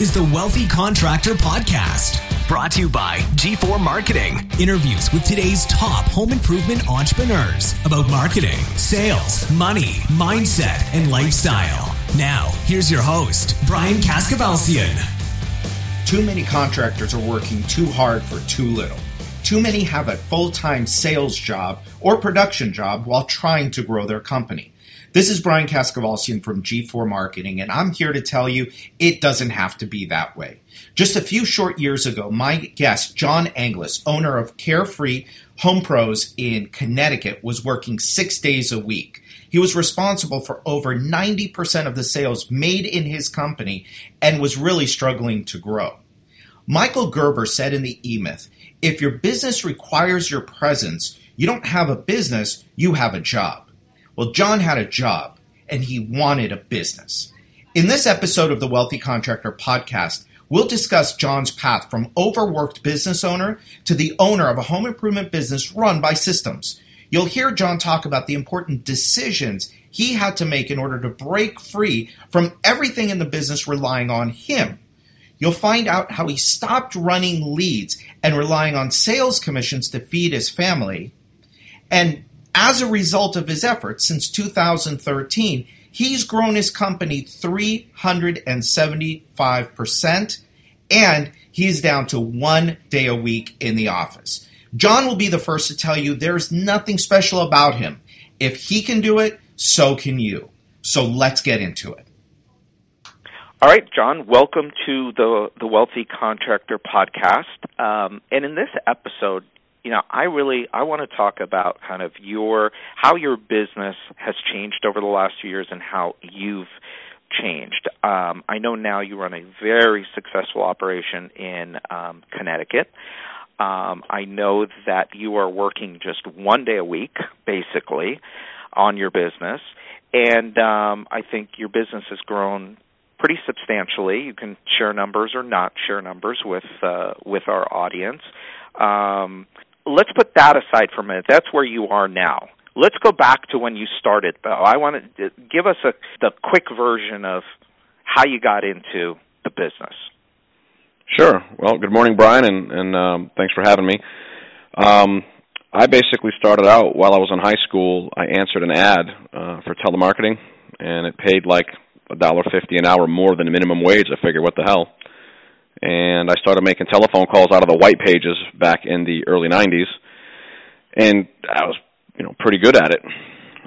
is the Wealthy Contractor Podcast. Brought to you by G4 Marketing. Interviews with today's top home improvement entrepreneurs about marketing, sales, money, mindset, and lifestyle. Now, here's your host, Brian Kaskavalciyan. Too many contractors are working too hard for too little. Too many have a full time sales job or production job while trying to grow their company. This is Brian Kaskavalciyan from G4 Marketing, and I'm here to tell you it doesn't have to be that way. Just a few short years ago, my guest, John Anglis, owner of Carefree Home Pros in Connecticut, was working six days a week. He was responsible for over 90% of the sales made in his company and was really struggling to grow. Michael Gerber said in the E Myth if your business requires your presence, you don't have a business, you have a job. Well, John had a job and he wanted a business. In this episode of the Wealthy Contractor podcast, we'll discuss John's path from overworked business owner to the owner of a home improvement business run by systems. You'll hear John talk about the important decisions he had to make in order to break free from everything in the business relying on him. You'll find out how he stopped running leads and relying on sales commissions to feed his family. And as a result of his efforts since 2013, he's grown his company 375%, and he's down to one day a week in the office. John will be the first to tell you there's nothing special about him. If he can do it, so can you. So let's get into it. All right, John, welcome to the the Wealthy Contractor podcast. Um, and in this episode, you know, I really I want to talk about kind of your how your business has changed over the last few years and how you've changed. Um, I know now you run a very successful operation in um, Connecticut. Um, I know that you are working just one day a week, basically, on your business, and um, I think your business has grown pretty substantially. You can share numbers or not share numbers with uh, with our audience. Um, let's put that aside for a minute. That's where you are now. Let's go back to when you started, though. I want to give us a the quick version of how you got into the business. Sure. Well, good morning, Brian, and, and um, thanks for having me. Um, I basically started out while I was in high school. I answered an ad uh, for telemarketing, and it paid like a dollar fifty an hour more than the minimum wage. I figured, what the hell? And I started making telephone calls out of the white pages back in the early '90s, and I was, you know, pretty good at it.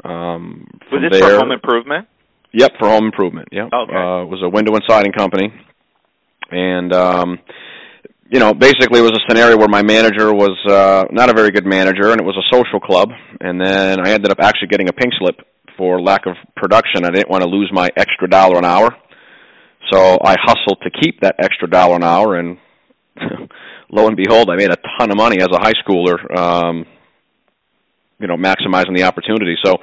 Um, was this there, for home improvement? Yep, for home improvement. Yep. Okay. Uh, it was a window and siding company, and um, you know, basically it was a scenario where my manager was uh, not a very good manager, and it was a social club, and then I ended up actually getting a pink slip for lack of production. I didn't want to lose my extra dollar an hour so I hustled to keep that extra dollar an hour, and lo and behold, I made a ton of money as a high schooler. Um, you know, maximizing the opportunity. So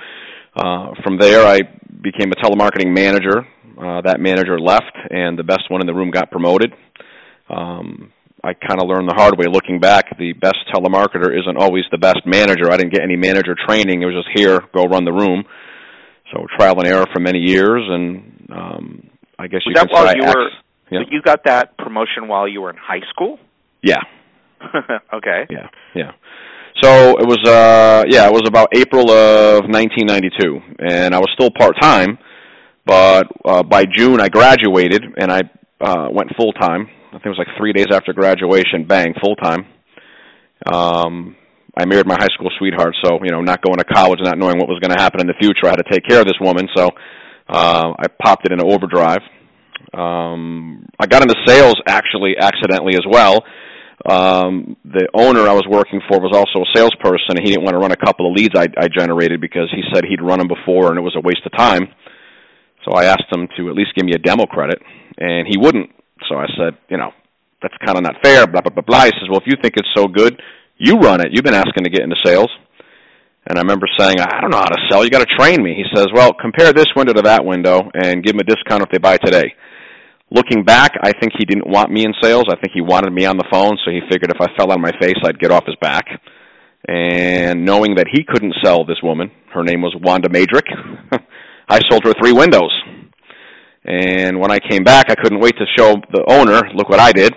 uh, from there, I became a telemarketing manager. Uh, that manager left, and the best one in the room got promoted. Um, I kind of learned the hard way. Looking back, the best telemarketer isn't always the best manager. I didn't get any manager training. It was just here, go run the room. So trial and error for many years, and um, I guess you was that while you X, were yeah. you got that promotion while you were in high school? Yeah. okay. Yeah. Yeah. So it was uh yeah, it was about April of 1992 and I was still part-time, but uh by June I graduated and I uh went full-time. I think it was like 3 days after graduation, bang, full-time. Um I married my high school sweetheart, so you know, not going to college, not knowing what was going to happen in the future, I had to take care of this woman. So uh, I popped it in overdrive. Um, I got into sales actually accidentally as well. Um, the owner I was working for was also a salesperson, and he didn't want to run a couple of leads I, I generated because he said he'd run them before and it was a waste of time. So I asked him to at least give me a demo credit, and he wouldn't. So I said, you know, that's kind of not fair. Blah blah blah blah. He says, well, if you think it's so good, you run it. You've been asking to get into sales. And I remember saying, I don't know how to sell. You got to train me. He says, Well, compare this window to that window and give them a discount if they buy today. Looking back, I think he didn't want me in sales. I think he wanted me on the phone, so he figured if I fell on my face, I'd get off his back. And knowing that he couldn't sell this woman, her name was Wanda Madrick, I sold her three windows. And when I came back, I couldn't wait to show the owner, look what I did.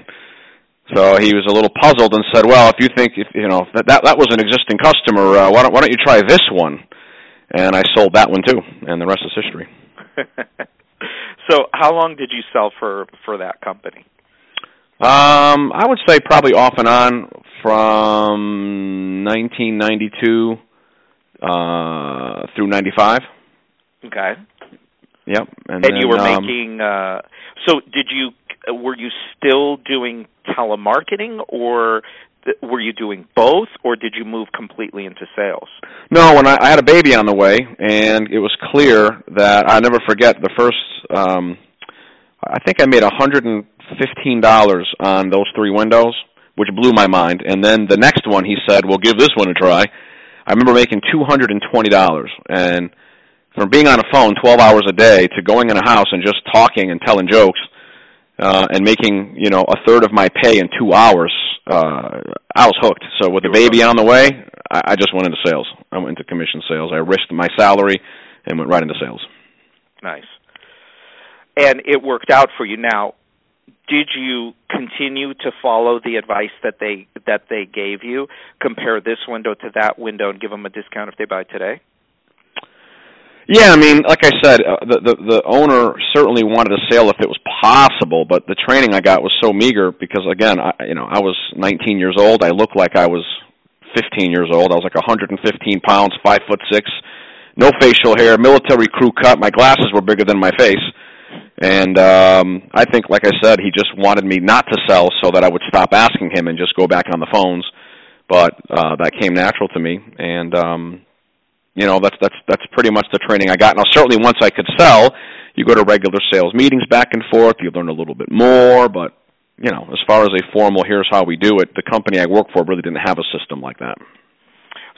So he was a little puzzled and said, "Well, if you think if, you know that that, that was an existing customer, uh, why don't why don't you try this one?" And I sold that one too, and the rest is history. so, how long did you sell for for that company? Um, I would say probably off and on from 1992 uh, through 95. Okay. Yep. And, and then, you were um, making. Uh, so, did you? Were you still doing telemarketing, or th- were you doing both, or did you move completely into sales? No, when I, I had a baby on the way, and it was clear that I never forget the first. Um, I think I made a hundred and fifteen dollars on those three windows, which blew my mind. And then the next one, he said, "Well, give this one a try." I remember making two hundred and twenty dollars, and from being on a phone twelve hours a day to going in a house and just talking and telling jokes, uh, and making you know a third of my pay in two hours, uh, I was hooked. So with the baby on the way, I, I just went into sales. I went into commission sales. I risked my salary and went right into sales. Nice. And it worked out for you. Now, did you continue to follow the advice that they that they gave you? Compare this window to that window and give them a discount if they buy today. Yeah, I mean, like I said, uh, the, the the owner certainly wanted a sale if it was possible, but the training I got was so meager because again, I you know, I was 19 years old. I looked like I was 15 years old. I was like 115 pounds, five foot six, no facial hair, military crew cut. My glasses were bigger than my face, and um I think, like I said, he just wanted me not to sell so that I would stop asking him and just go back on the phones. But uh that came natural to me, and um you know that's that's that's pretty much the training I got. Now certainly once I could sell, you go to regular sales meetings back and forth. You learn a little bit more, but you know as far as a formal here's how we do it, the company I work for really didn't have a system like that.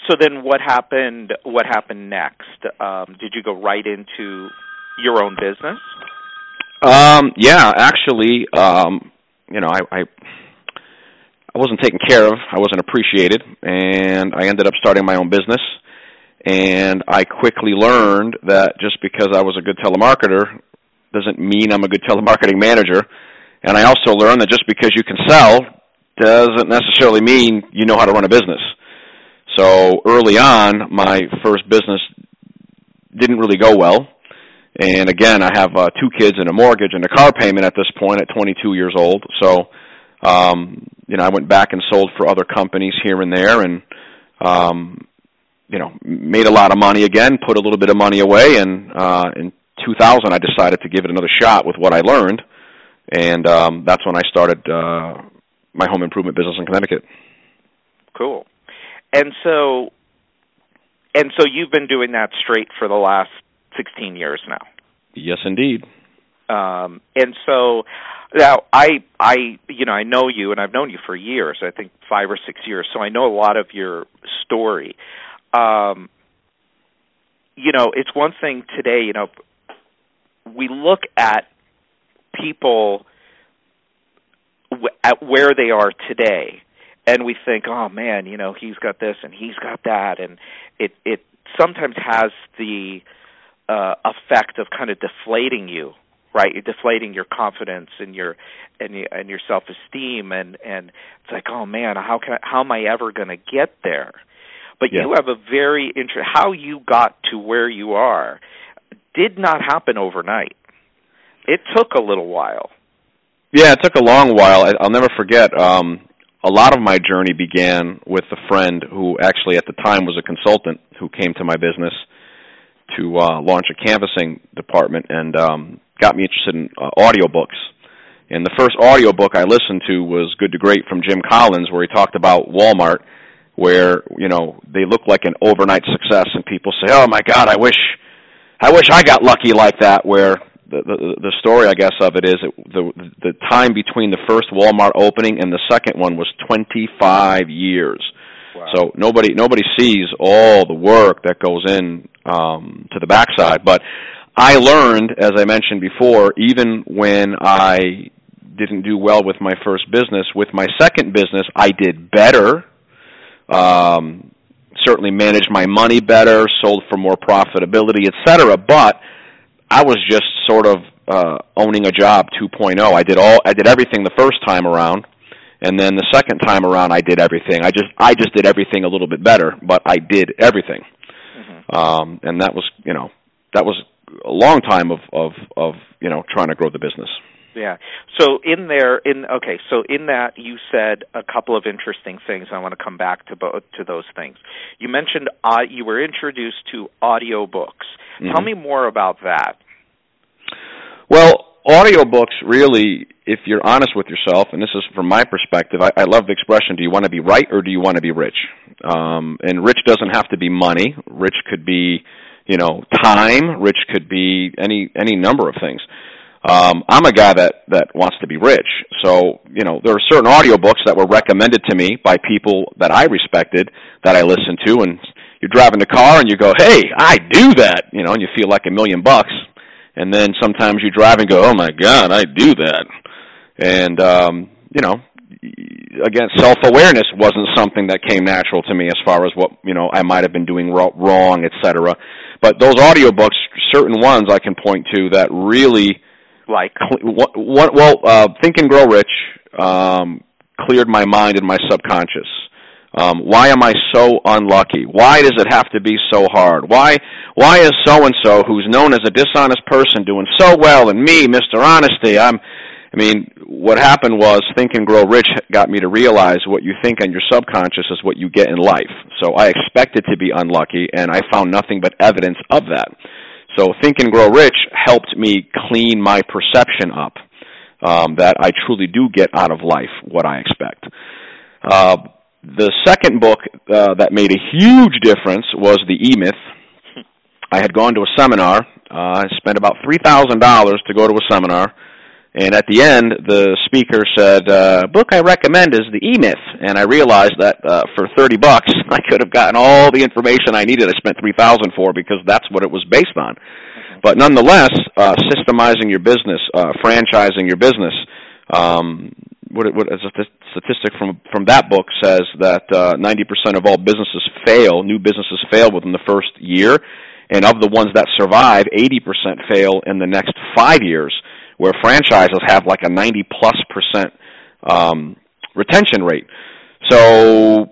So then, what happened? What happened next? Um, did you go right into your own business? Um, yeah, actually, um, you know, I, I I wasn't taken care of. I wasn't appreciated, and I ended up starting my own business and I quickly learned that just because I was a good telemarketer doesn't mean I'm a good telemarketing manager. And I also learned that just because you can sell doesn't necessarily mean you know how to run a business. So early on, my first business didn't really go well. And again, I have uh, two kids and a mortgage and a car payment at this point at 22 years old. So, um, you know, I went back and sold for other companies here and there, and um, you know, made a lot of money again, put a little bit of money away, and uh, in 2000 I decided to give it another shot with what I learned, and um, that's when I started uh, my home improvement business in Connecticut. Cool. And so, and so you've been doing that straight for the last 16 years now. Yes, indeed. Um, and so now I I you know I know you and I've known you for years. I think five or six years. So I know a lot of your story um, you know, it's one thing today, you know, we look at people w- at where they are today and we think, "Oh man, you know, he's got this and he's got that." And it it sometimes has the uh effect of kind of deflating you, right? You're deflating your confidence and your and your, and your self-esteem and and it's like, "Oh man, how can I, how am I ever going to get there?" But Yeah. you have a very interesting how you got to where you are did not happen overnight. It took a little while. Yeah, it took a long while. I'll never forget. Um, a lot of my journey began with a friend who actually at the time was a consultant who came to my business to uh, launch a canvassing department and um, got me interested in uh, audiobooks. And the first audiobook I listened to was Good to Great from Jim Collins, where he talked about Walmart, where you know they look like an overnight success, and people say, "Oh my God, I wish, I wish I got lucky like that." Where the the, the story, I guess, of it is it, the the time between the first Walmart opening and the second one was 25 years. Wow. So nobody nobody sees all the work that goes in um, to the backside. But I learned, as I mentioned before, even when I didn't do well with my first business, with my second business, I did better. Um, certainly managed my money better, sold for more profitability, etc. But I was just sort of uh, owning a job 2.0. I did all I did everything the first time around, and then the second time around I did everything. I just I just did everything a little bit better, but I did everything. Mm-hmm. Um, and that was you know that was a long time of of of you know trying to grow the business. Yeah. So in there, in okay, so in that you said a couple of interesting things. I want to come back to both to those things. You mentioned uh, you were introduced to audiobooks. Mm-hmm. Tell me more about that. Well, audiobooks really, if you're honest with yourself, and this is from my perspective, I, I love the expression: "Do you want to be right or do you want to be rich?" Um, and rich doesn't have to be money. Rich could be, you know, time. Rich could be any any number of things. Um, I'm a guy that that wants to be rich, so you know there are certain audiobooks that were recommended to me by people that I respected that I listened to, and you're driving the car and you go, "Hey, I do that," you know, and you feel like a million bucks. And then sometimes you drive and go, "Oh my God, I do that," and um, you know, again, self awareness wasn't something that came natural to me as far as what you know I might have been doing wrong, etc. But those audiobooks, certain ones I can point to that really like what, well, uh, Think and Grow Rich um, cleared my mind and my subconscious. Um, why am I so unlucky? Why does it have to be so hard? Why why is so and so who's known as a dishonest person doing so well and me, Mr. Honesty? I'm I mean, what happened was Think and Grow Rich got me to realize what you think on your subconscious is what you get in life. So I expected to be unlucky and I found nothing but evidence of that. So Think and Grow Rich helped me clean my perception up um, that I truly do get out of life what I expect. Uh, the second book uh, that made a huge difference was The E Myth. I had gone to a seminar. Uh, I spent about three thousand dollars to go to a seminar, and at the end, the speaker said, uh, "Book I recommend is The E Myth." And I realized that uh, for thirty bucks, I could have gotten all the information I needed. I spent three thousand for because that's what it was based on. But nonetheless, uh, systemizing your business, uh, franchising your business, um, what, what a statistic from from that book says that uh, 90% of all businesses fail, new businesses fail within the first year, and of the ones that survive, 80% fail in the next five years. Where franchises have like a 90 plus percent um, retention rate. So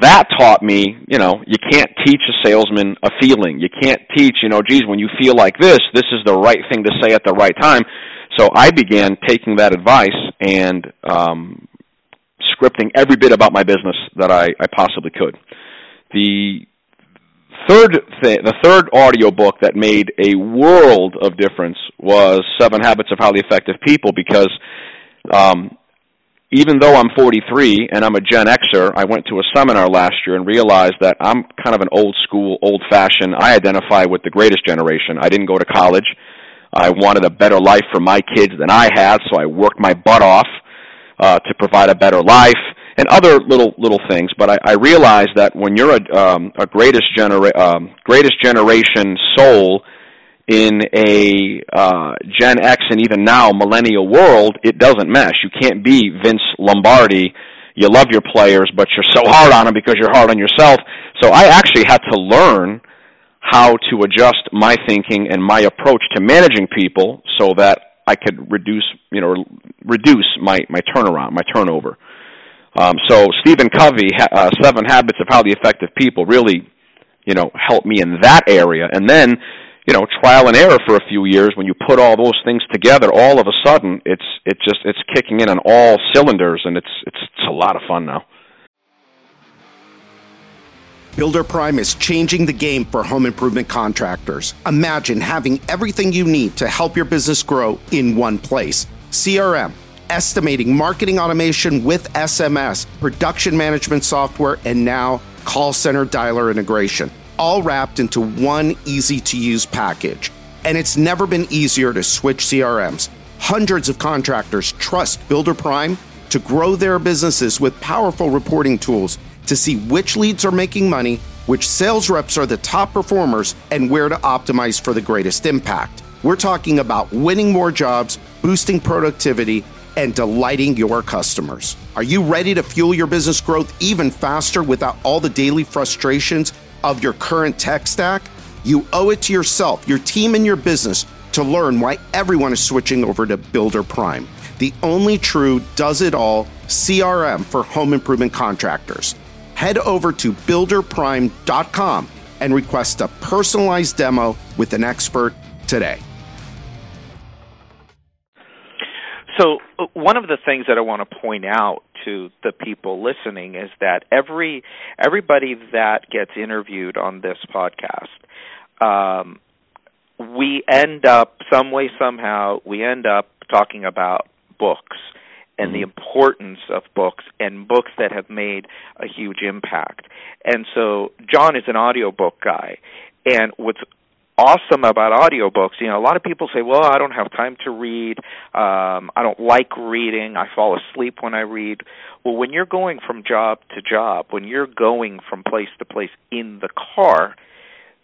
that taught me, you know, you can't teach a salesman a feeling. You can't teach, you know, geez, when you feel like this, this is the right thing to say at the right time. So I began taking that advice and um, scripting every bit about my business that I, I possibly could. The third thing, the third audio book that made a world of difference was Seven Habits of Highly Effective People because um, even though I'm 43 and I'm a Gen Xer, I went to a seminar last year and realized that I'm kind of an old school, old fashioned. I identify with the greatest generation. I didn't go to college. I wanted a better life for my kids than I had, so I worked my butt off uh, to provide a better life and other little little things. But I, I realized that when you're a, um, a greatest genera- um, greatest generation soul in a uh, Gen X and even now millennial world, it doesn't mesh. You can't be Vince Lombardi. You love your players, but you're so hard on them because you're hard on yourself. So I actually had to learn how to adjust my thinking and my approach to managing people so that I could reduce, you know, reduce my my turnaround, my turnover. Um, so Stephen Covey, uh, Seven Habits of Highly Effective People, really, you know, helped me in that area. And then, you know, trial and error for a few years. When you put all those things together, all of a sudden, it's it just it's kicking in on all cylinders, and it's it's, it's a lot of fun now. Builder Prime is changing the game for home improvement contractors. Imagine having everything you need to help your business grow in one place CRM, estimating, marketing automation with SMS, production management software, and now call center dialer integration, all wrapped into one easy to use package. And it's never been easier to switch CRMs. Hundreds of contractors trust Builder Prime to grow their businesses with powerful reporting tools to see which leads are making money, which sales reps are the top performers, and where to optimize for the greatest impact. We're talking about winning more jobs, boosting productivity, and delighting your customers. Are you ready to fuel your business growth even faster without all the daily frustrations of your current tech stack? You owe it to yourself, your team, and your business to learn why everyone is switching over to Builder Prime, the only true does it all CRM for home improvement contractors. Head over to builderprime.com and request a personalized demo with an expert today. So, uh, one of the things that I want to point out to the people listening is that every everybody that gets interviewed on this podcast, um, we end up some way somehow we end up talking about books and mm-hmm. the importance of books and books that have made a huge impact. And so John is an audiobook guy. And what's awesome about audiobooks, you know, a lot of people say, "Well, I don't have time to read. Um I don't like reading. I fall asleep when I read." Well, when you're going from job to job, when you're going from place to place in the car,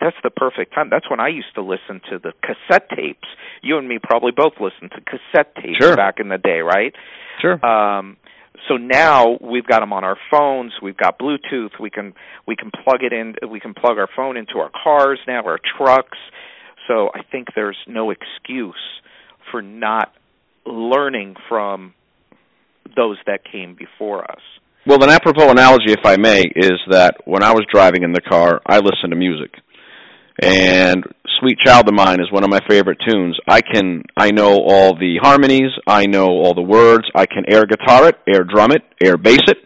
that's the perfect time. That's when I used to listen to the cassette tapes. You and me probably both listened to cassette tapes sure. back in the day, right? Sure. Um, so now we've got them on our phones. We've got Bluetooth. We can we can plug it in. We can plug our phone into our cars now, our trucks. So I think there's no excuse for not learning from those that came before us. Well, an apropos analogy, if I may, is that when I was driving in the car, I listened to music. And Sweet Child of Mine is one of my favorite tunes. I can I know all the harmonies, I know all the words, I can air guitar it, air drum it, air bass it.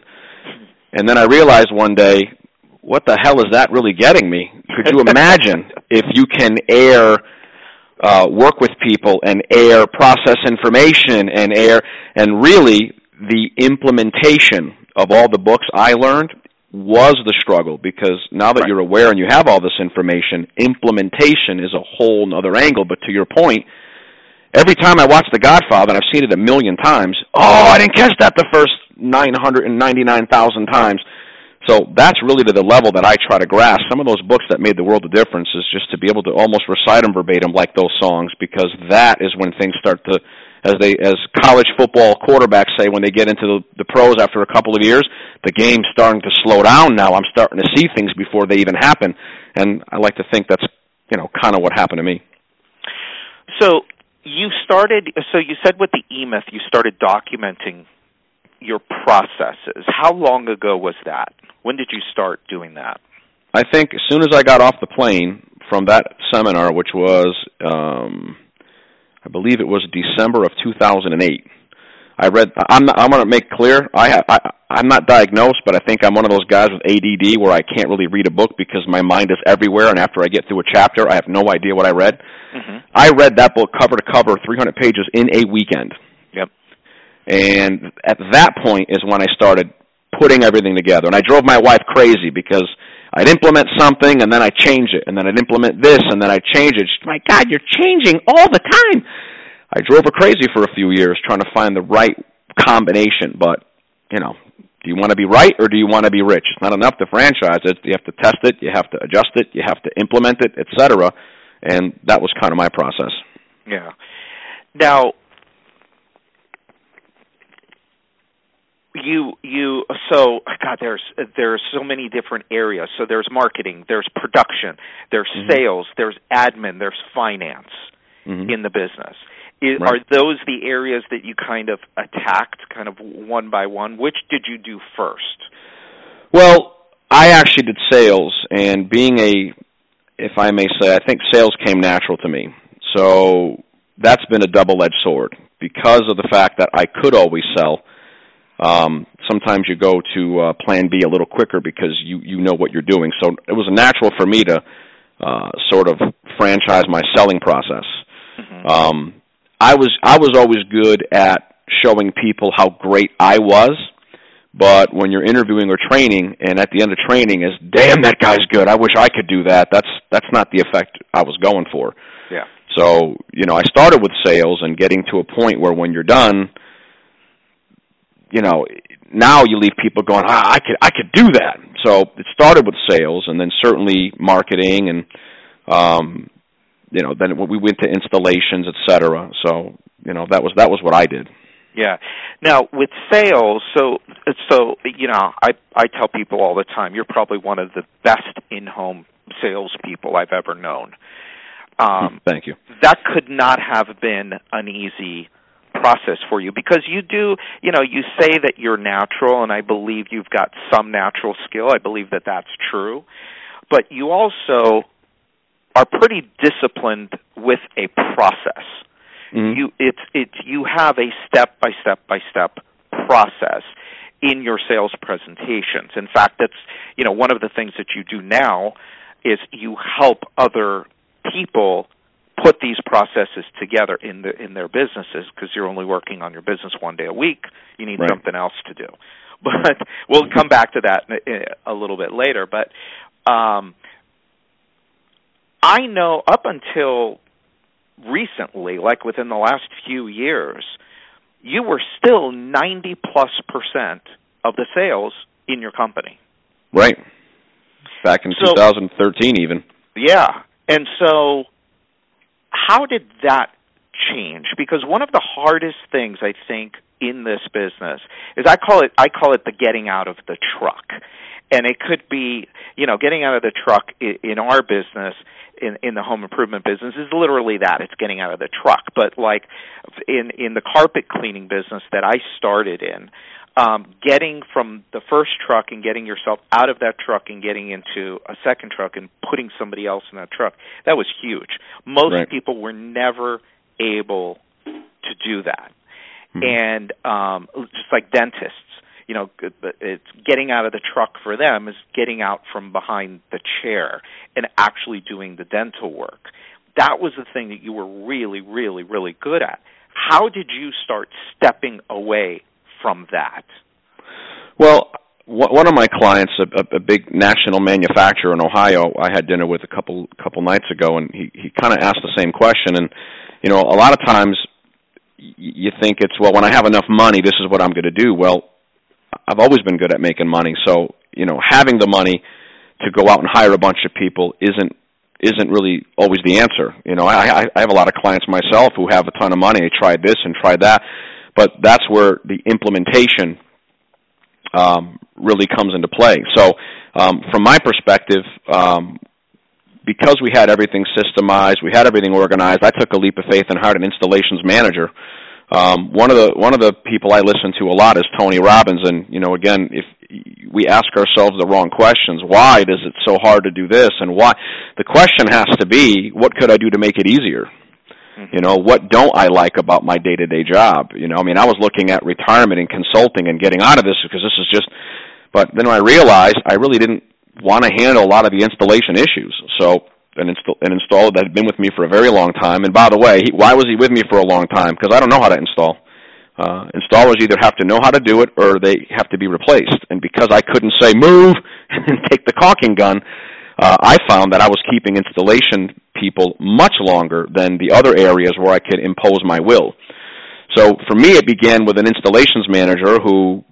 And then I realized one day, what the hell is that really getting me? Could you imagine if you can air uh work with people and air process information and air and really the implementation of all the books I learned was the struggle because now that right. you're aware and you have all this information, implementation is a whole other angle. But to your point, every time I watch The Godfather, and I've seen it a million times, oh, I didn't catch that the first 999,000 times. So that's really to the level that I try to grasp. Some of those books that made the world a difference is just to be able to almost recite them verbatim like those songs because that is when things start to as they as college football quarterbacks say when they get into the, the pros after a couple of years, the game's starting to slow down now. I'm starting to see things before they even happen, and I like to think that's you know kind of what happened to me. So you started. So you said with the E-Myth, you started documenting your processes. How long ago was that? When did you start doing that? I think as soon as I got off the plane from that seminar, which was um, I believe it was December of 2008. I read. I'm. Not, I'm going to make clear. I have. I, I'm not diagnosed, but I think I'm one of those guys with ADD where I can't really read a book because my mind is everywhere, and after I get through a chapter, I have no idea what I read. Mm-hmm. I read that book cover to cover, 300 pages in a weekend. Yep. And at that point is when I started putting everything together, and I drove my wife crazy because I'd implement something and then I change it, and then I'd implement this and then I'd change it. She's, my God, you're changing all the time. I drove her crazy for a few years trying to find the right combination, but you know, do you want to be right or do you want to be rich? It's not enough to franchise it. You have to test it, you have to adjust it, you have to implement it, etc. And that was kind of my process. Yeah. Now, you you so god there's there's so many different areas so there's marketing there's production there's mm-hmm. sales there's admin there's finance mm-hmm. in the business right. are those the areas that you kind of attacked kind of one by one which did you do first well i actually did sales and being a if i may say i think sales came natural to me so that's been a double edged sword because of the fact that i could always sell um, sometimes you go to uh, Plan B a little quicker because you you know what you're doing. So it was natural for me to uh, sort of franchise my selling process. Mm-hmm. Um, I was I was always good at showing people how great I was. But when you're interviewing or training, and at the end of training is, damn, that guy's good. I wish I could do that. That's that's not the effect I was going for. Yeah. So you know, I started with sales and getting to a point where when you're done, you know, now you leave people going, ah, I could, I could do that. So it started with sales, and then certainly marketing, and um, you know, then we went to installations, et cetera. So you know, that was that was what I did. Yeah. Now with sales, so so you know, I I tell people all the time, you're probably one of the best in-home salespeople I've ever known. Um, Thank you. That could not have been an easy process for you because you do, you know, you say that you're natural, and I believe you've got some natural skill. I believe that that's true, but you also are pretty disciplined with a process. Mm-hmm. You it's it's you have a step by step by step process in your sales presentations. In fact, that's you know one of the things that you do now is you help other people put these processes together in the in their businesses because you're only working on your business one day a week. You need Right. something else to do. But we'll come back to that a, a little bit later. But um, I know up until recently, like within the last few years, you were still 90 plus percent of the sales in your company. Right. Back in So- 2013, even. Yeah. And so how did that change? Because one of the hardest things I think in this business is I call it I call it the getting out of the truck. And it could be, you know, getting out of the truck i- in our business in in the home improvement business is literally that. It's getting out of the truck. But like in in the carpet cleaning business that I started in, um, getting from the first truck and getting yourself out of that truck and getting into a second truck and putting somebody else in that truck that was huge. Most Right. people were never able to do that, Mhm. and um, just like dentists, you know, it's getting out of the truck for them is getting out from behind the chair and actually doing the dental work. That was the thing that you were really, really, really good at. How did you start stepping away from that? Well, one of my clients, a, a, big national manufacturer in Ohio, I had dinner with a couple couple nights ago, and he he kind of asked the same question. And you know, a lot of times you think it's well, when I have enough money, this is what I'm going to do. Well, I've always been good at making money, so you know, having the money to go out and hire a bunch of people isn't isn't really always the answer. You know, I, I have a lot of clients myself who have a ton of money. Tried this and tried that, but that's where the implementation um, really comes into play. So, um, from my perspective, um, because we had everything systemized, we had everything organized. I took a leap of faith and hired an installations manager. Um, one of the one of the people I listen to a lot is Tony Robbins, and you know, again, if we ask ourselves the wrong questions, why is it so hard to do this, and why? The question has to be, what could I do to make it easier? You know, what don't I like about my day to day job? You know, I mean, I was looking at retirement and consulting and getting out of this because this is just, but then I realized I really didn't want to handle a lot of the installation issues. So, an, install, an installer that had been with me for a very long time, and by the way, he, why was he with me for a long time? Because I don't know how to install. Uh, installers either have to know how to do it or they have to be replaced. And because I couldn't say move and take the caulking gun, uh, I found that I was keeping installation people much longer than the other areas where I could impose my will. So for me, it began with an installations manager who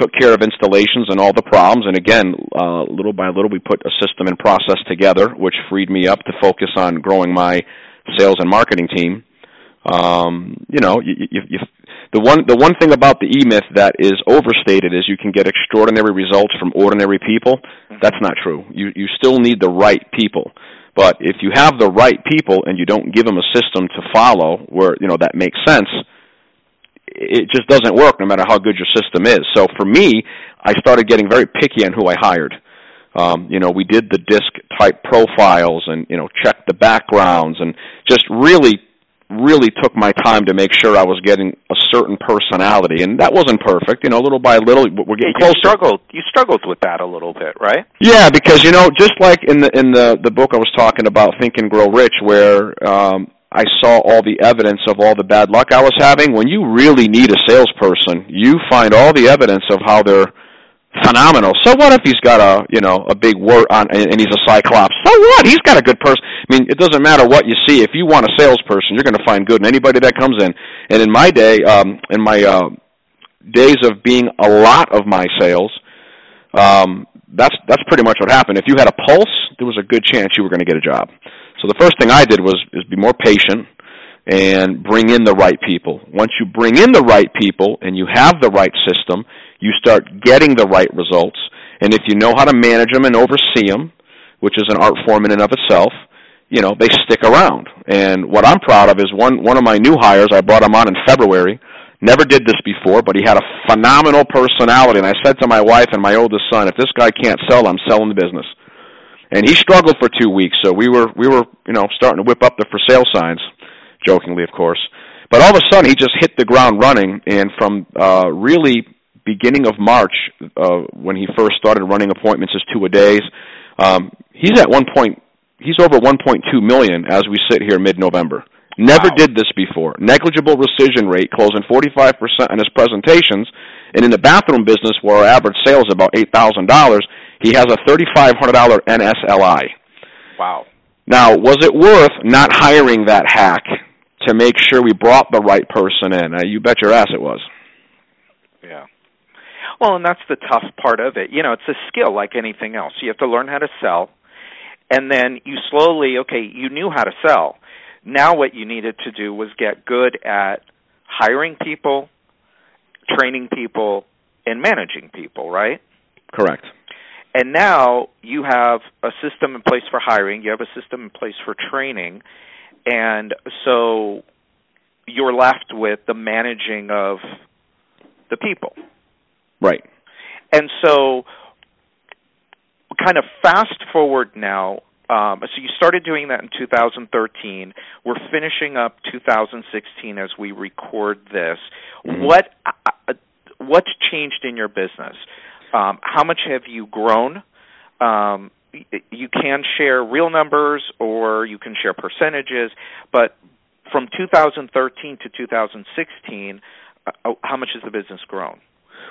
took care of installations and all the problems. And again, uh, little by little, we put a system and process together, which freed me up to focus on growing my sales and marketing team. Um, you know, you, you, you, the one the one thing about the E Myth that is overstated is you can get extraordinary results from ordinary people. That's not true. You you still need the right people. But if you have the right people and you don't give them a system to follow where you know that makes sense, it just doesn't work no matter how good your system is. So for me, I started getting very picky on who I hired. Um, you know, we did the disc type profiles and you know checked the backgrounds and just really really took my time to make sure I was getting a certain personality, and that wasn't perfect. You know, little by little, we're getting you closer. struggled. You struggled with that a little bit, right? Yeah, because you know, just like in the in the the book I was talking about, Think and Grow Rich, where um, I saw all the evidence of all the bad luck I was having. When you really need a salesperson, you find all the evidence of how they're phenomenal. So what if he's got a you know a big word on and and he's a cyclops? So what? He's got a good person. I mean, it doesn't matter what you see. If you want a salesperson, you're going to find good in anybody that comes in. And in my day, um, in my uh, days of being a lot of my sales, um, that's that's pretty much what happened. If you had a pulse, there was a good chance you were going to get a job. So the first thing I did was is be more patient and bring in the right people. Once you bring in the right people and you have the right system, you start getting the right results. And if you know how to manage them and oversee them, which is an art form in and of itself, you know they stick around. And what I'm proud of is one one of my new hires. I brought him on in February. Never did this before, but he had a phenomenal personality. And I said to my wife and my oldest son, if this guy can't sell, I'm selling the business. And he struggled for two weeks, so we were we were you know starting to whip up the for sale signs, jokingly of course. But all of a sudden, he just hit the ground running, and from uh, really beginning of March, uh, when he first started running appointments as two a days, um, he's at one point he's over 1.2 million as we sit here mid-November. Never wow. did this before. Negligible rescission rate, closing 45% on his presentations, and in the bathroom business where our average sale is about $8,000, he has a $3,500 NSLI. Wow. Now, was it worth not hiring that hack to make sure we brought the right person in? Uh, you bet your ass it was. Well, and that's the tough part of it. You know, it's a skill like anything else. You have to learn how to sell. And then you slowly okay you knew how to sell. Now what you needed to do was get good at hiring people training people and managing people right? Correct. And now you have a system in place for hiring you have a system in place for training and so you're left with the managing of the people right and so kind of fast forward now. Um, so you started doing that in 2013. We're finishing up 2016 as we record this. Mm-hmm. What uh, uh, what's changed in your business? Um, how much have you grown? Um, you can share real numbers or you can share percentages, but from 2013 to 2016, uh, how much has the business grown?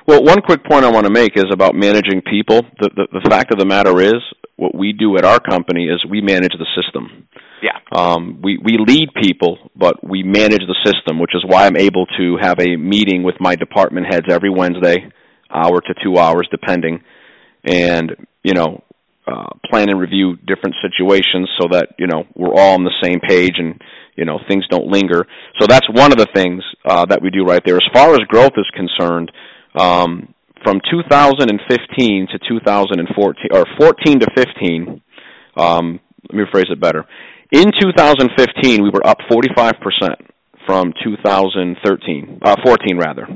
Well, one quick point I want to make is about managing people. The, the, the fact of the matter is, what we do at our company is we manage the system. Yeah. Um, we we lead people, but we manage the system, which is why I'm able to have a meeting with my department heads every Wednesday, hour to two hours, depending, and you know, uh, plan and review different situations so that you know we're all on the same page and you know things don't linger. So that's one of the things uh, that we do right there. As far as growth is concerned um, from 2015 to 2014, or 14 to 15, um, let me rephrase it better. In 2015, we were up 45% from 2013, uh, 14 rather.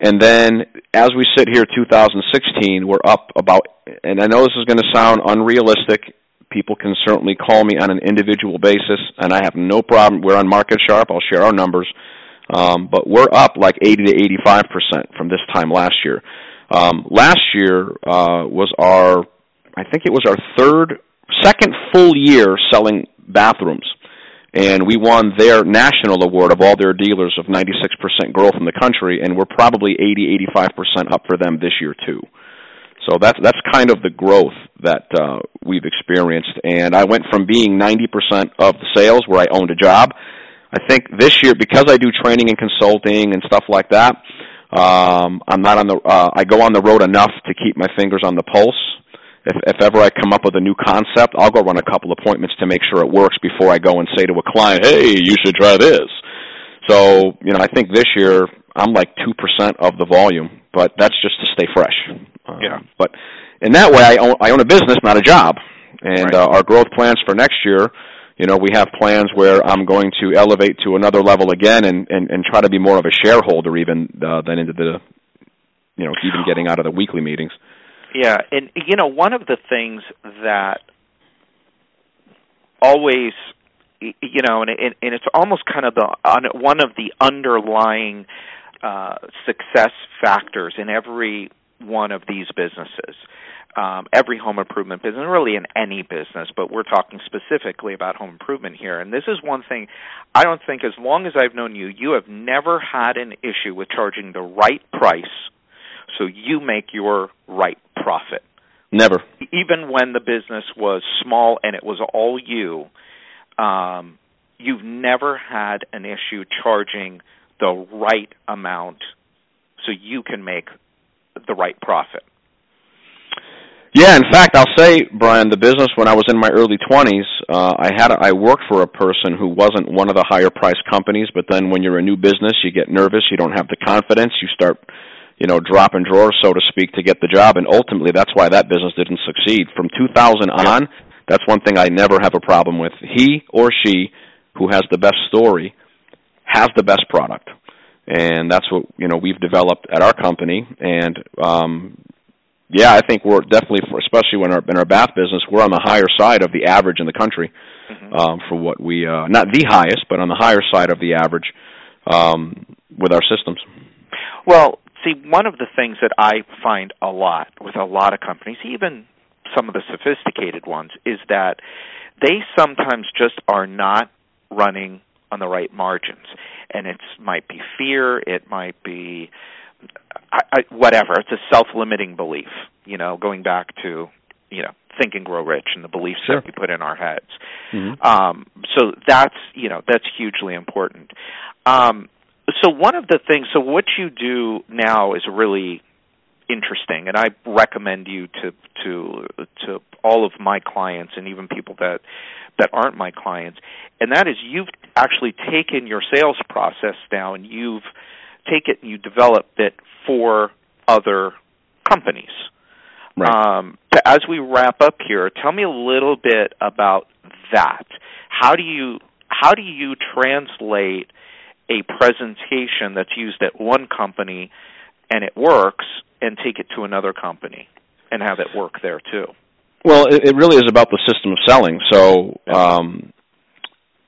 And then as we sit here 2016, we're up about, and I know this is going to sound unrealistic. People can certainly call me on an individual basis, and I have no problem. We're on Market Sharp. I'll share our numbers. Um, but we're up like 80 to 85 percent from this time last year. Um, last year uh, was our, I think it was our third, second full year selling bathrooms, and we won their national award of all their dealers of 96 percent growth in the country, and we're probably 80, 85 percent up for them this year too. So that's that's kind of the growth that uh, we've experienced. And I went from being 90% of the sales where I owned a job I think this year because I do training and consulting and stuff like that, um, I'm not on the. Uh, I go on the road enough to keep my fingers on the pulse. If, if ever I come up with a new concept, I'll go run a couple appointments to make sure it works before I go and say to a client, "Hey, you should try this." So you know, I think this year I'm like two percent of the volume, but that's just to stay fresh. Um, yeah. But in that way, I own I own a business, not a job, and right. uh, our growth plans for next year you know, we have plans where I'm going to elevate to another level again and, and, and try to be more of a shareholder even uh, than into the, you know, even getting out of the weekly meetings. Yeah, and you know, one of the things that always, you know, and, and, it's almost kind of the one of the underlying uh, success factors in every one of these businesses um, every home improvement business, really in any business, but we're talking specifically about home improvement here. And this is one thing I don't think, as long as I've known you, you have never had an issue with charging the right price so you make your right profit. Never. Even when the business was small and it was all you, um, you've never had an issue charging the right amount so you can make the right profit. Yeah, in fact, I'll say, Brian, the business when I was in my early 20s, uh, I had a, I worked for a person who wasn't one of the higher priced companies. But then, when you're a new business, you get nervous, you don't have the confidence, you start, you know, dropping drawers, so to speak, to get the job, and ultimately, that's why that business didn't succeed. From 2000 on, That's one thing I never have a problem with. He or she who has the best story has the best product. And that's what, you know, we've developed at our company and um yeah, I think we're definitely, for, especially when our in our bath business, we're on the higher side of the average in the country mm-hmm. um, for what we uh, not the highest, but on the higher side of the average um, with our systems. Well, see, one of the things that I find a lot with a lot of companies, even some of the sophisticated ones, is that they sometimes just are not running on the right margins, and it might be fear, it might be I, I, whatever. It's a self-limiting belief. You know, going back to you know think and grow rich and the beliefs sure. that we put in our heads. Mm-hmm. Um, so that's you know that's hugely important. Um, so one of the things, so what you do now is really interesting, and I recommend you to to to all of my clients and even people that that aren't my clients, and that is you've actually taken your sales process now and you've take it and you develop it for other companies. Right. Um, to, as we wrap up here, tell me a little bit about that. How do you how do you translate a presentation that's used at one company and it works and take it to another company and have it work there too? Well, it, it really is about the system of selling. So um,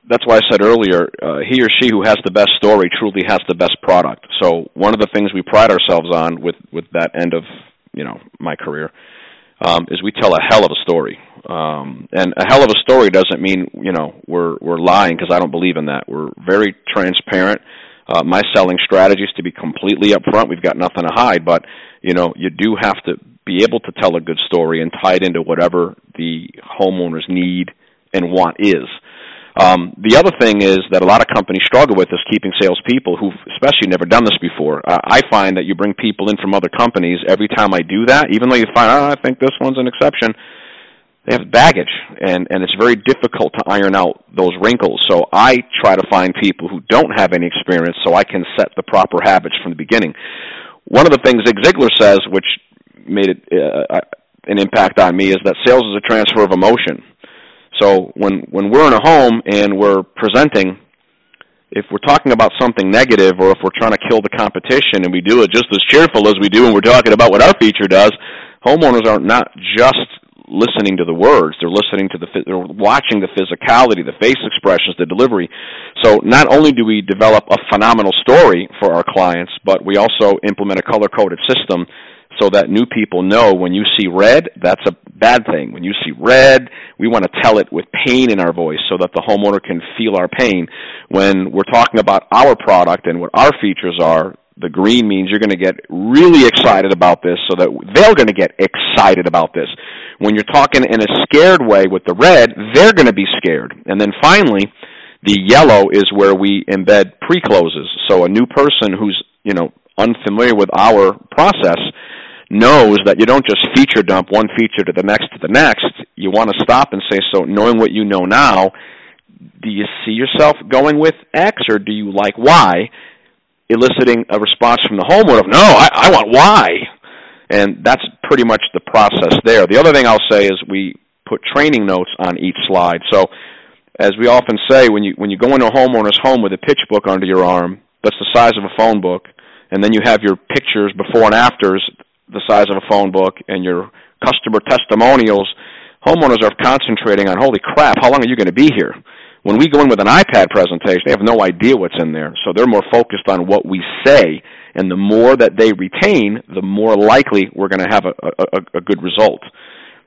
that's why I said earlier, uh, he or she who has the best story truly has the best product. So one of the things we pride ourselves on with with that end of you know my career um, is we tell a hell of a story. Um, and a hell of a story doesn't mean you know we're we're lying because I don't believe in that. We're very transparent. Uh, my selling strategy is to be completely upfront. We've got nothing to hide, but you know you do have to be able to tell a good story and tie it into whatever the homeowner's need and want is. Um, the other thing is that a lot of companies struggle with is keeping salespeople who've especially never done this before. Uh, I find that you bring people in from other companies. Every time I do that, even though you find, oh, I think this one's an exception, they have baggage, and and it's very difficult to iron out those wrinkles. So I try to find people who don't have any experience, so I can set the proper habits from the beginning. One of the things Zig Ziglar says, which made it uh, an impact on me, is that sales is a transfer of emotion so when when we're in a home and we're presenting, if we're talking about something negative or if we're trying to kill the competition and we do it just as cheerful as we do when we're talking about what our feature does, homeowners are not just listening to the words; they're listening to the they're watching the physicality, the face expressions, the delivery. So not only do we develop a phenomenal story for our clients, but we also implement a color coded system so that new people know when you see red, that's a bad thing. When you see red, we want to tell it with pain in our voice so that the homeowner can feel our pain. When we're talking about our product and what our features are, the green means you're going to get really excited about this so that they're going to get excited about this. When you're talking in a scared way with the red, they're going to be scared. And then finally, the yellow is where we embed pre-closes. So a new person who's, you know, unfamiliar with our process knows that you don't just feature dump one feature to the next to the next. You want to stop and say, so knowing what you know now, do you see yourself going with X or do you like Y? Eliciting a response from the homeowner of, no, I, I want Y. And that's pretty much the process there. The other thing I'll say is we put training notes on each slide. So as we often say, when you when you go into a homeowner's home with a pitch book under your arm, that's the size of a phone book, and then you have your pictures before and afters the size of a phone book and your customer testimonials, homeowners are concentrating on, holy crap, how long are you going to be here? When we go in with an iPad presentation, they have no idea what's in there. So they're more focused on what we say. And the more that they retain, the more likely we're going to have a, a, a good result.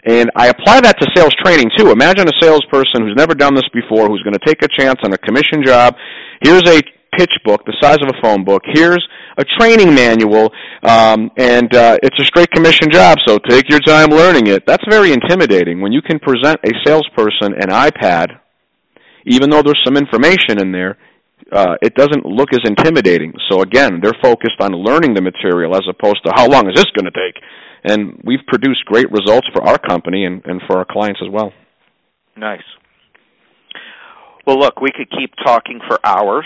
And I apply that to sales training too. Imagine a salesperson who's never done this before, who's going to take a chance on a commission job. Here's a pitch book the size of a phone book. Here's a training manual, um, and uh, it's a straight commission job. So take your time learning it. That's very intimidating when you can present a salesperson an iPad, even though there's some information in there. Uh, it doesn't look as intimidating. So again, they're focused on learning the material as opposed to how long is this going to take. And we've produced great results for our company and, and for our clients as well. Nice. Well, look, we could keep talking for hours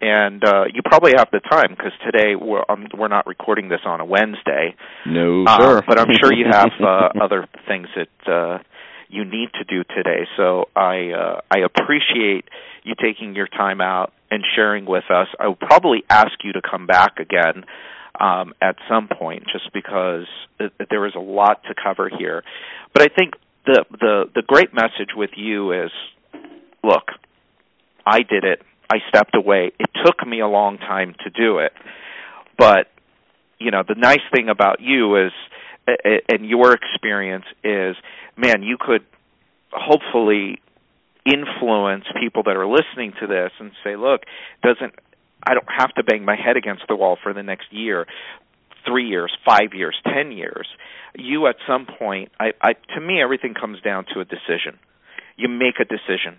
and uh, you probably have the time because today we're um, we're not recording this on a Wednesday. No, uh, sir. but I'm sure you have uh, other things that uh, you need to do today. So I uh, I appreciate you taking your time out and sharing with us. I will probably ask you to come back again um, at some point, just because it, there is a lot to cover here. But I think the the the great message with you is, look, I did it. I stepped away. It took me a long time to do it, but you know the nice thing about you is and your experience is man you could hopefully influence people that are listening to this and say look doesn't I don't have to bang my head against the wall for the next year, three years, five years, ten years. You at some point, I, I to me, everything comes down to a decision. You make a decision,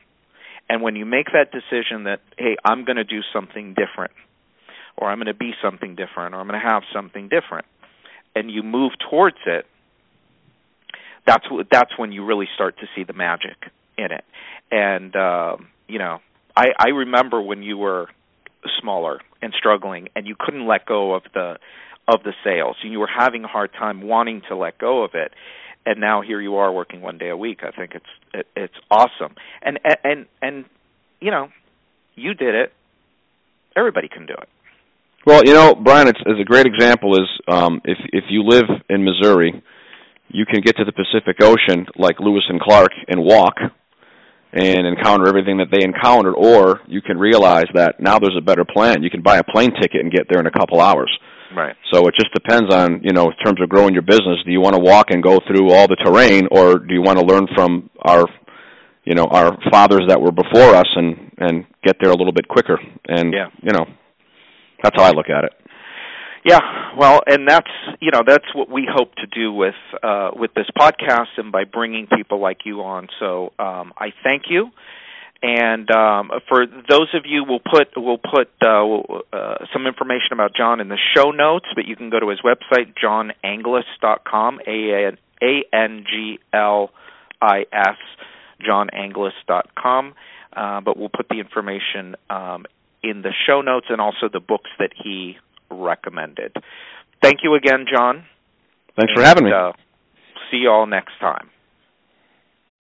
and when you make that decision that hey, I'm going to do something different, or I'm going to be something different, or I'm going to have something different, and you move towards it, that's that's when you really start to see the magic in it. And um, you know, I I remember when you were smaller and struggling and you couldn't let go of the of the sales and you were having a hard time wanting to let go of it and now here you are working one day a week i think it's it, it's awesome and and and you know you did it everybody can do it well you know brian it's, it's a great example is um if if you live in missouri you can get to the pacific ocean like lewis and clark and walk and encounter everything that they encountered, or you can realize that now there's a better plan. You can buy a plane ticket and get there in a couple hours. Right. So it just depends on you know in terms of growing your business. Do you want to walk and go through all the terrain, or do you want to learn from our you know our fathers that were before us and and get there a little bit quicker? And yeah. you know that's how I look at it. Yeah, well, and that's you know that's what we hope to do with uh, with this podcast and by bringing people like you on. So um, I thank you, and um, for those of you, we'll put we'll put uh, uh, some information about John in the show notes, but you can go to his website johnanglis.com, a n g l i s johnanglis.com. Uh, but we'll put the information um, in the show notes and also the books that he recommended. Thank you again, John. Thanks and, for having me. Uh, see you all next time.